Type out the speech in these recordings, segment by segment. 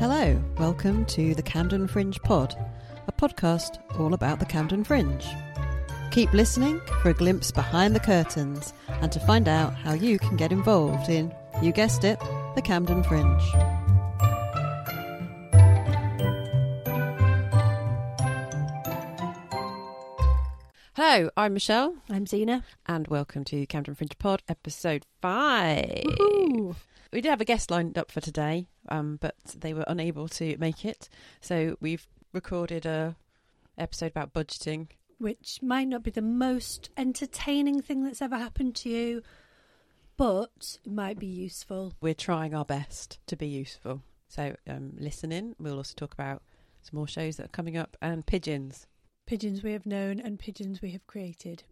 Hello, welcome to the Camden Fringe Pod, a podcast all about the Camden Fringe. Keep listening for a glimpse behind the curtains and to find out how you can get involved in, you guessed it, the Camden Fringe. Hello, I'm Michelle, I'm Zena. and welcome to Camden Fringe Pod, episode 5 Woohoo! We did have a guest lined up for today, um, but they were unable to make it. So we've recorded a episode about budgeting. Which might not be the most entertaining thing that's ever happened to you, but it might be useful. We're trying our best to be useful. So um, listen in. We'll also talk about some more shows that are coming up and pigeons. Pigeons we have known and pigeons we have created.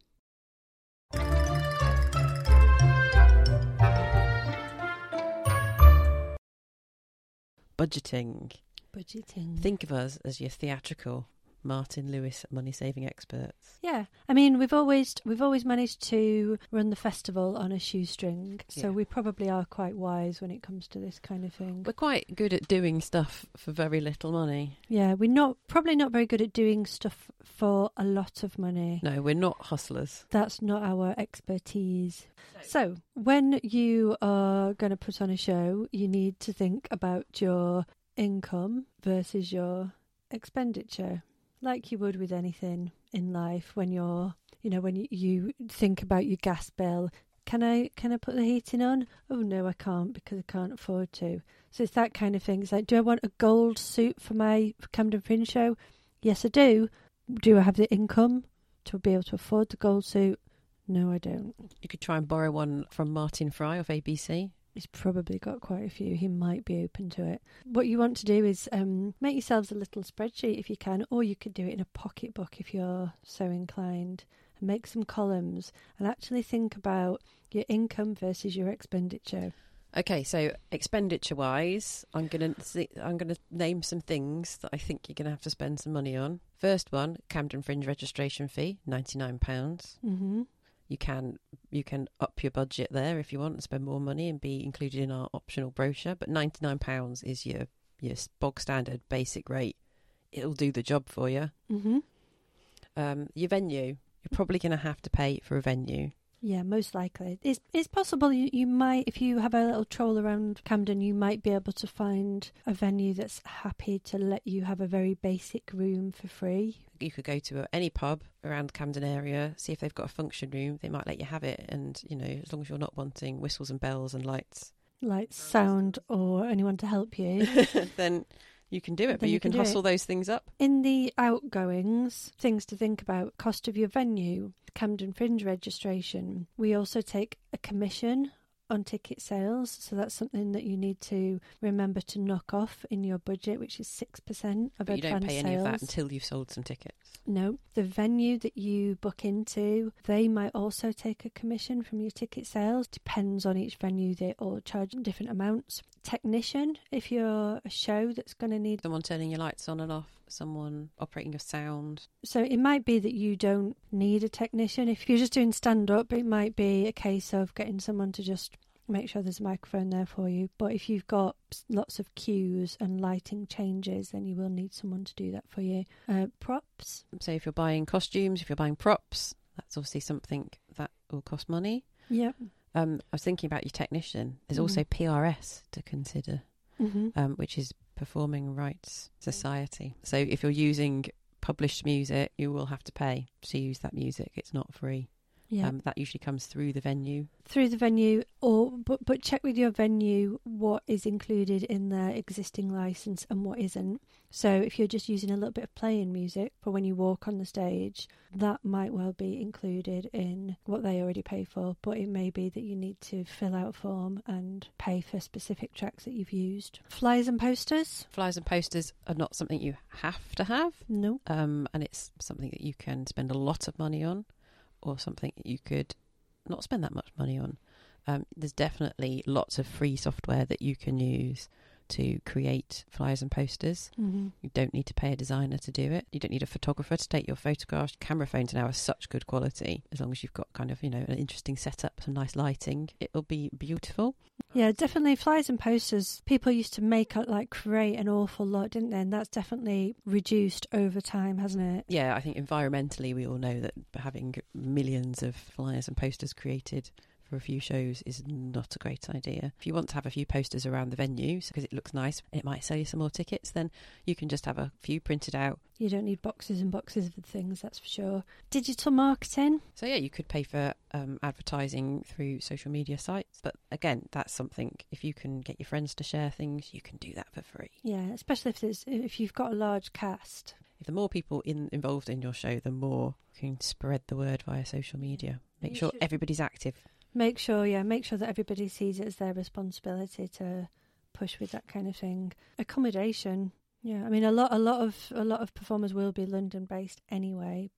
Budgeting. Budgeting. Think of us as your theatrical Martin Lewis money saving experts. yeah, I mean we've always we've always managed to run the festival on a shoestring, so Yeah. we probably are quite wise when it comes to this kind of thing. We're quite good at doing stuff for very little money. yeah, we're not probably not very good at doing stuff for a lot of money. No, we're not hustlers. That's not our expertise. So, when you are going to put on a show, you need to think about your income versus your expenditure, like you would with anything in life. When you're, you know, when you, think about your gas bill, can I can I put the heating on? Oh no, I can't because I can't afford to. So it's that kind of thing. It's like, do I want a gold suit for my Camden Fringe show? Yes, I do. Do I have the income to be able to afford the gold suit? No, I don't. You could try and borrow one from Martin Fry of ABC. He's probably got quite a few. He might be open to it. What you want to do is um, make yourselves a little spreadsheet if you can, or you could do it in a pocketbook if you're so inclined. And make some columns and actually think about your income versus your expenditure. Okay, so expenditure wise, I'm gonna th- I'm gonna name some things that I think you're gonna have to spend some money on. First one, Camden Fringe registration fee, ninety nine pounds. Mm-hmm. You can you can up your budget there if you want and spend more money and be included in our optional brochure. But ninety nine pounds is your your bog standard basic rate. It'll do the job for you. Mm-hmm. Um, your venue, you're probably gonna have to pay for a venue. Yeah, most likely. It's it's possible you, you might, if you have a little troll around Camden, you might be able to find a venue that's happy to let you have a very basic room for free. you could go to any pub around the Camden area, see if they've got a function room. They might let you have it, and you know, as long as you're not wanting whistles and bells and lights, lights, sound or anyone to help you. then you can do it. But you, you can, can hustle those things up. In the outgoings, things to think about cost of your venue, Camden Fringe registration. We also take a commission on ticket sales, so that's something that you need to remember to knock off in your budget, which is 6% of But you don't pay sales. any of that until you've sold some tickets. No, the venue that you book into, they might also take a commission from your ticket sales. Depends on each venue, they all charge different amounts. Technician, if you're a show that's going to need. Someone turning your lights on and off, someone operating your sound. So it might be that you don't need a technician. If you're just doing stand up, it might be a case of getting someone to just make sure there's a microphone there for you. But if you've got lots of cues and lighting changes, then you will need someone to do that for you. Uh, props, So if you're buying costumes, if you're buying props, that's obviously something that will cost money. yep. Um, I was thinking about your technician. There's Mm. also PRS to consider. hmm um, which is Performing Rights Society. So if you're using published music, you will have to pay to use that music. It's not free. Yeah. Um, that usually comes through the venue. through the venue or but but check with your venue what is included in their existing license and what isn't. So if you're just using a little bit of playing music for when you walk on the stage that might well be included in what they already pay for but it may be that you need to fill out a form and pay for specific tracks that you've used. Flyers and posters? Flyers and posters are not something you have to have, no. Um, and it's something that you can spend a lot of money on, or something that you could not spend that much money on. Um, there's definitely lots of free software that you can use to create flyers and posters. mm-hmm. You don't need to pay a designer to do it. You don't need a photographer to take your photographs. Camera phones now are such good quality. As long as you've got kind of, you know, an interesting setup, some nice lighting, it'll be beautiful. Yeah, definitely flyers and posters. People used to make like create an awful lot, didn't they? And that's definitely reduced over time, hasn't it? Yeah, I think environmentally, we all know that having millions of flyers and posters created for a few shows is not a great idea. If you want to have a few posters around the venue because it looks nice and it might sell you some more tickets, then you can just have a few printed out. You don't need boxes and boxes of things, that's for sure. Digital marketing. So, yeah, you could pay for um, advertising through social media sites. But again, that's something, if you can get your friends to share things, you can do that for free. Yeah, especially if, there's, if you've got a large cast. If the more people in, involved in your show, the more you can spread the word via social media. Make You sure should- everybody's active. Make sure, yeah, make sure that everybody sees it as their responsibility to push with that kind of thing. Accommodation, yeah. I mean, a lot, a lot of, a lot of performers will be London based anyway.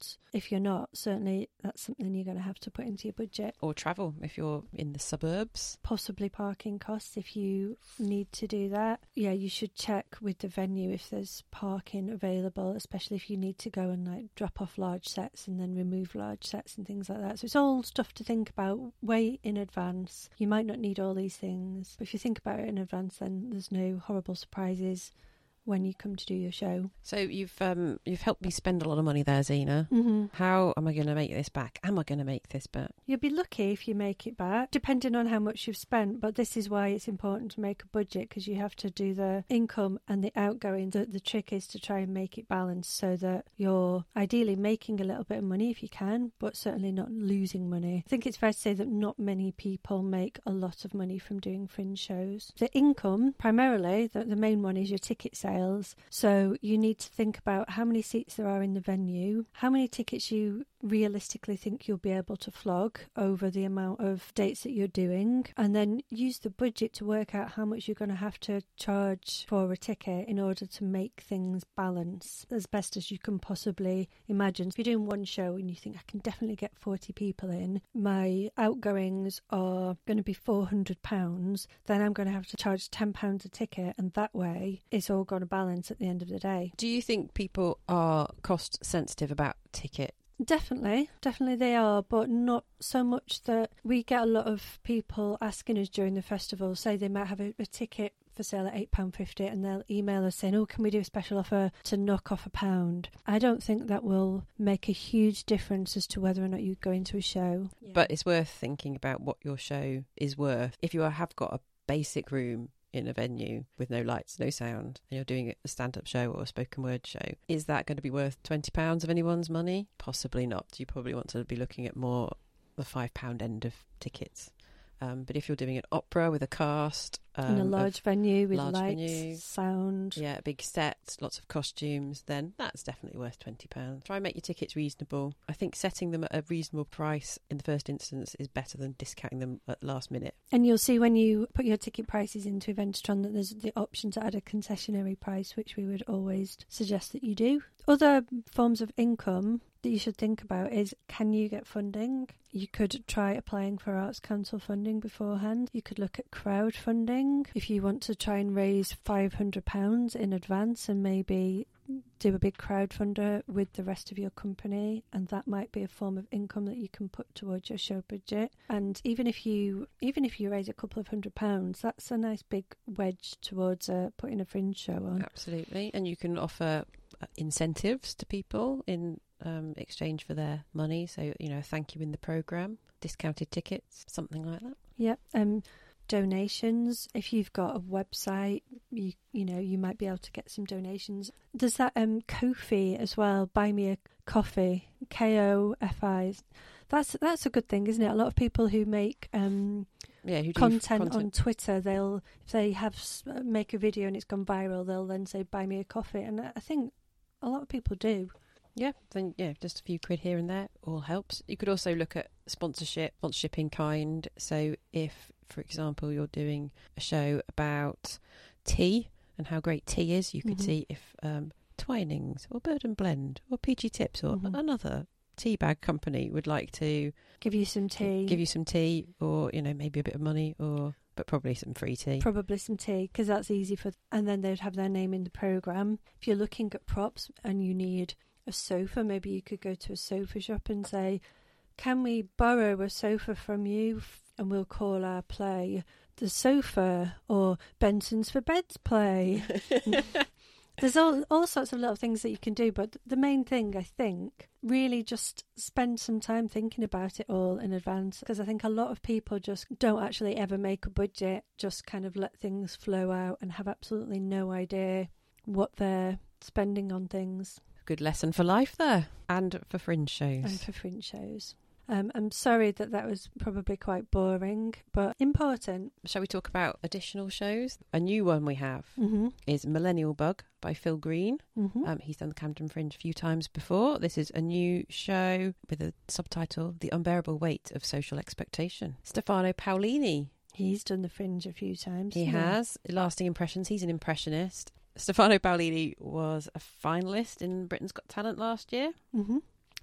But if you're not, certainly that's something you're going to have to put into your budget. Or travel if you're in the suburbs. Possibly parking costs if you need to do that. Yeah, you should check with the venue if there's parking available, especially if you need to go and like drop off large sets and then remove large sets and things like that. So it's all stuff to think about way in advance. You might not need all these things, but if you think about it in advance, then there's no horrible surprises when you come to do your show. So you've um, you've helped me spend a lot of money there, Zena. Mm-hmm. How am I going to make this back? Am I going to make this back? You'll be lucky if you make it back, depending on how much you've spent. But this is why it's important to make a budget because you have to do the income and the outgoing. The, the trick is to try and make it balanced so that you're ideally making a little bit of money if you can, but certainly not losing money. I think it's fair to say that not many people make a lot of money from doing fringe shows. The income, primarily, the, the main one is your ticket sales. So you need to think about how many seats there are in the venue, how many tickets you realistically think you'll be able to flog over the amount of dates that you're doing, and then use the budget to work out how much you're going to have to charge for a ticket in order to make things balance as best as you can possibly imagine. If you're doing one show and you think I can definitely get 40 people in, my outgoings are going to be 400 pounds, then I'm going to have to charge 10 pounds a ticket, and that way it's all going to balance at the end of the day. Do you think people are cost sensitive about ticket? Definitely, definitely they are, but not so much that we get a lot of people asking us during the festival. Say they might have a, a ticket for sale at eight pound fifty, and they'll email us saying, "Oh, can we do a special offer to knock off a pound?" I don't think that will make a huge difference as to whether or not you go into a show. But it's worth thinking about what your show is worth. If you have got a basic room in a venue with no lights, no sound, and you're doing a stand up show or a spoken word show, is that going to be worth £20 of anyone's money? Possibly not. You probably want to be looking at more the £5 end of tickets. Um, but if you're doing an opera with a cast, um, in a of- large venue with large lights, venue. sound. yeah, a big set, lots of costumes, then that's definitely worth £20. Try and make your tickets reasonable. I think setting them at a reasonable price in the first instance is better than discounting them at last minute. And you'll see when you put your ticket prices into Eventotron that there's the option to add a concessionary price, which we would always suggest that you do. Other forms of income that you should think about is can you get funding? You could try applying for Arts Council funding beforehand. You could look at crowdfunding if you want to try and raise £500 in advance and maybe do a big crowdfunder with the rest of your company and that might be a form of income that you can put towards your show budget and even if you even if you raise a couple of hundred pounds that's a nice big wedge towards uh, putting a fringe show on Absolutely. And you can offer incentives to people in um, exchange for their money. So, you know, thank you in the programme, discounted tickets, something like that. yeah um donations. If you've got a website you you know you might be able to get some donations. Does that um Ko-fi as well buy me a coffee k-o-f-i that's that's a good thing isn't it? A lot of people who make um Yeah, who do content, on Twitter, they'll if they have make a video and it's gone viral, they'll then say buy me a coffee, and I think a lot of people do. Yeah, then yeah, just a few quid here and there all helps. You could also look at sponsorship, sponsorship in kind. So if, for example, you're doing a show about tea and how great tea is, you could Mhm. see if um, Twinings or Bird and Blend or PG Tips or Mhm. another tea bag company would like to Give you some tea, give you some tea or you know maybe a bit of money or but probably some free tea. probably some tea because that's easy for, and then they'd have their name in the program. If you're looking at props and you need a sofa, maybe you could go to a sofa shop and say, "Can we borrow a sofa from you?" And we'll call our play the sofa or Benson's for beds play. There's all all sorts of little things that you can do, but the main thing I think really just spend some time thinking about it all in advance because I think a lot of people just don't actually ever make a budget, just kind of let things flow out and have absolutely no idea what they're spending on things Good lesson for life there, and for fringe shows. and for fringe shows. Um, I'm sorry that that was probably quite boring, but important. Shall we talk about additional shows? A new one we have Mm-hmm. is Millennial Bug by Phil Green. Mm-hmm. Um, he's done the Camden Fringe a few times before. This is a new show with a subtitle The Unbearable Weight of Social Expectation. Stefano Paolini. He's done the fringe a few times. He has lasting impressions. He's an impressionist. Stefano Paolini was a finalist in Britain's Got Talent last year. Mm-hmm.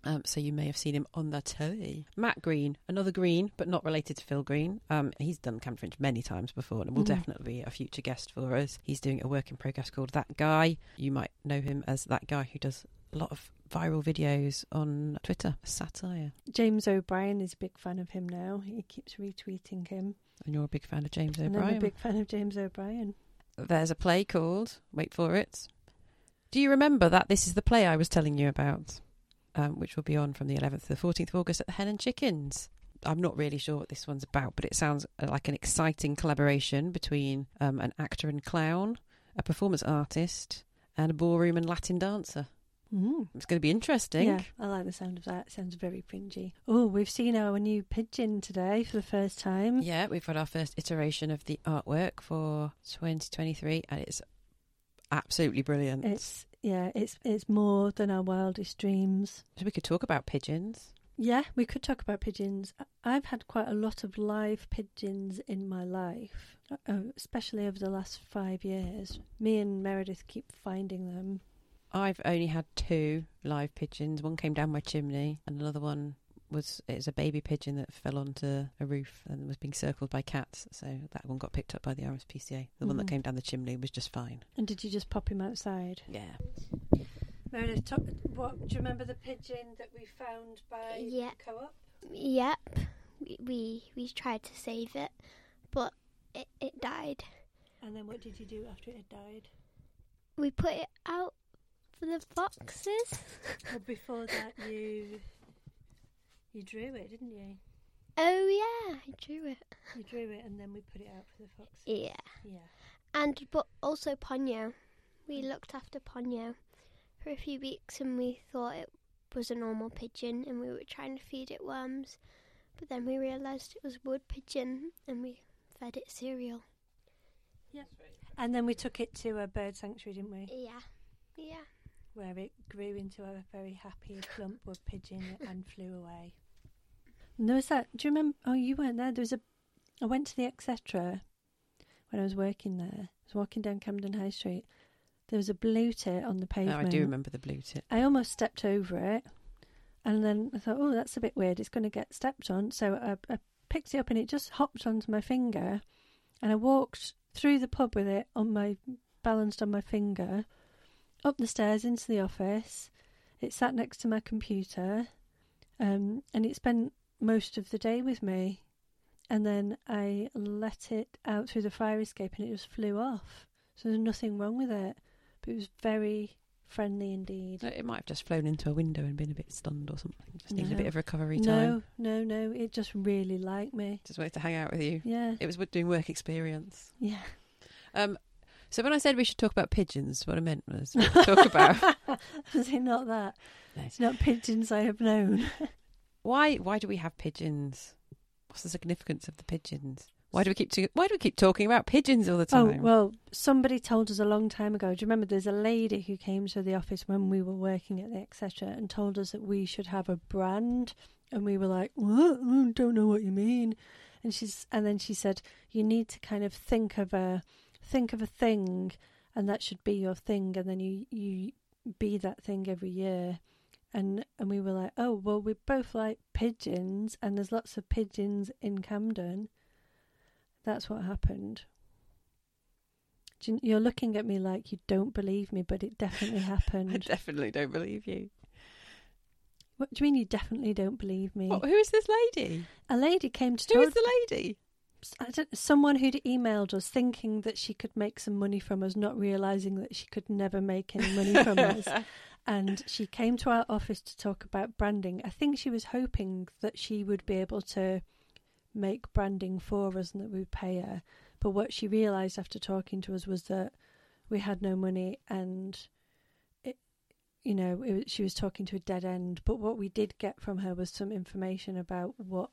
Um, so you may have seen him on the telly. Matt Green, another Green, but not related to Phil Green. Um, he's done Camden Fringe many times before and will Mhm. definitely be a future guest for us. He's doing a work in progress called That Guy. You might know him as that guy who does a lot of viral videos on Twitter, satire. James O'Brien is a big fan of him now. He keeps retweeting him. And you're a big fan of James And I'm a big fan of James O'Brien. There's a play called, wait for it. Do you remember that this is the play I was telling you about? Um, which will be on from the 11th to the 14th of August at the Hen and Chickens. I'm not really sure what this one's about, but it sounds uh, like an exciting collaboration between um, an actor and clown, a performance artist, and a ballroom and Latin dancer. Mm. It's going to be interesting. Yeah, I like the sound of that. It sounds very fringy. Oh, we've seen our new pigeon today for the first time. Yeah, we've got our first iteration of the artwork for 2023, and it's absolutely brilliant. It's yeah, it's it's more than our wildest dreams. so we could talk about pigeons. Yeah, we could talk about pigeons. I've had quite a lot of live pigeons in my life, uh, especially over the last five years. Me and Meredith keep finding them. I've only had two live pigeons. One came down my chimney, and another one was it was a baby pigeon that fell onto a roof and was being circled by cats. So that one got picked up by the RSPCA. The one that Mhm. came down the chimney was just fine. And did you just pop him outside? Yeah. Meredith, talk, what do you remember the pigeon that we found by Yeah. co-op? Yep. We, we we tried to save it, but it, it died. And then what did you do after it had died? We put it out for the foxes. Well, before that, you you drew it, didn't you? oh yeah, I drew it. You drew it, and then we put it out for the foxes. Yeah. Yeah. And but also Ponyo. We mm. looked after Ponyo for a few weeks and we thought it was a normal pigeon and we were trying to feed it worms. But then we realised it was wood pigeon and we fed it cereal. And then we took it to a bird sanctuary, didn't we? Yeah. Yeah. Where it grew into a very happy plump wood pigeon and flew away. And there was that. Do you remember? Oh, you weren't there. There was a. I went to the etc. when I was working there. I was walking down Camden High Street. There was a blue tit on the No, pavement. I do remember the blue tip. I almost stepped over it, and then I thought, oh, that's a bit weird. It's going to get stepped on. So I, I picked it up, and it just hopped onto my finger, and I walked through the pub with it on my balanced on my finger, up the stairs into the office. It sat next to my computer, um, and it spent most of the day with me. And then I let it out through the fire escape, and it just flew off. So there's nothing wrong with it, but it was very friendly indeed. It might have just flown into a window and been a bit stunned or something. Just needed a bit of recovery time. No, no, no. It just really liked me. Just wanted to hang out with you. Yeah, It was doing work experience. yeah. Um, so when I said we should talk about pigeons, what I meant was talk about Was it not that? No. It's not pigeons I have known. why why do we have pigeons? What's the significance of the pigeons? Why do we keep to, why do we keep talking about pigeons all the time? Oh time? well, somebody told us a long time ago. Do you remember? There's a lady who came to the office when we were working at the etc. and told us that we should have a brand, and we were like, "What? I don't know what you mean." And she's and then she said, "You need to kind of think of a think of a thing, and that should be your thing, and then you you be that thing every year." And and we were like, "Oh well, we both like pigeons, and there's lots of pigeons in Camden." That's what happened. You- You're looking at me like you don't believe me, but it definitely happened. I definitely don't believe you. what do you mean you definitely don't believe me? What, who is this lady? A lady came to Who is the lady? I don't, someone who'd emailed us thinking that she could make some money from us, not realizing that she could never make any money from us. And she came to our office to talk about branding. I think she was hoping that she would be able to make branding for us and that we would pay her. But what she realized after talking to us was that we had no money and it, you know, it, she was talking to a dead end. But what we did get from her was some information about what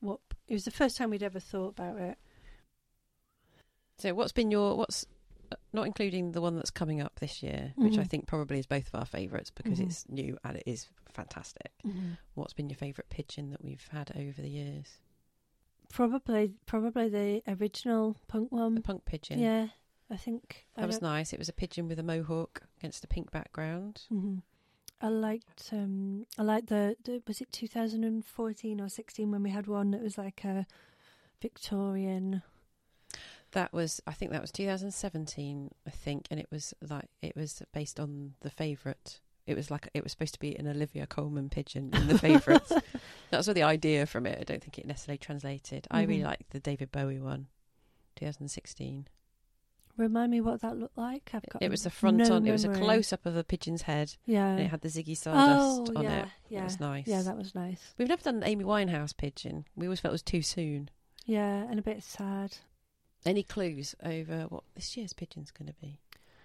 what it was the first time we'd ever thought about it. So, what's been your what's not including the one that's coming up this year, which I Mhm. think probably is both of our favourites because Mhm. it's new and it is fantastic. What's been your favourite pigeon that we've had over the years? Probably, probably the original punk one. The punk pigeon. Yeah, I think I That was don't- nice. It was a pigeon with a mohawk against a pink background. Mhm. I liked um I liked the, the was it 2014 or 16 when we had one that was like a Victorian That was, I think that was 2017, I think, and it was like it was based on the favourite. It was like it was supposed to be an Olivia Colman pigeon in the favourites. That's what the idea from it. I don't think it necessarily translated. I really Mhm. like the David Bowie one, 2016. Remind me what that looked like. I've got It was the front no on. It was a close up of a pigeon's head, Yeah. and it had the Ziggy Stardust oh, on yeah, it. Yeah. It was nice. Yeah, that was nice. We've never done an Amy Winehouse pigeon. We always felt it was too soon. Yeah, and a bit sad. Any clues over what this year's pigeon's going to be?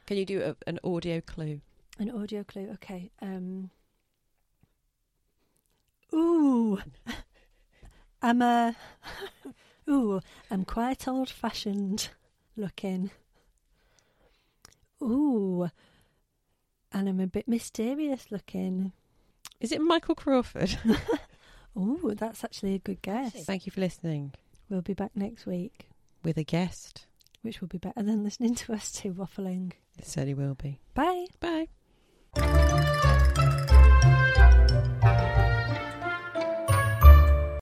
Can you do a, an audio clue? An audio clue. Okay. Um. Ooh, I'm a. Ooh, I'm quite old-fashioned looking. Ooh, and I'm a bit mysterious looking. Is it Michael Crawford? Ooh, that's actually a good guess. Thank you for listening We'll be back next week, with a guest. which will be better than listening to us two waffling. It certainly will be. Bye.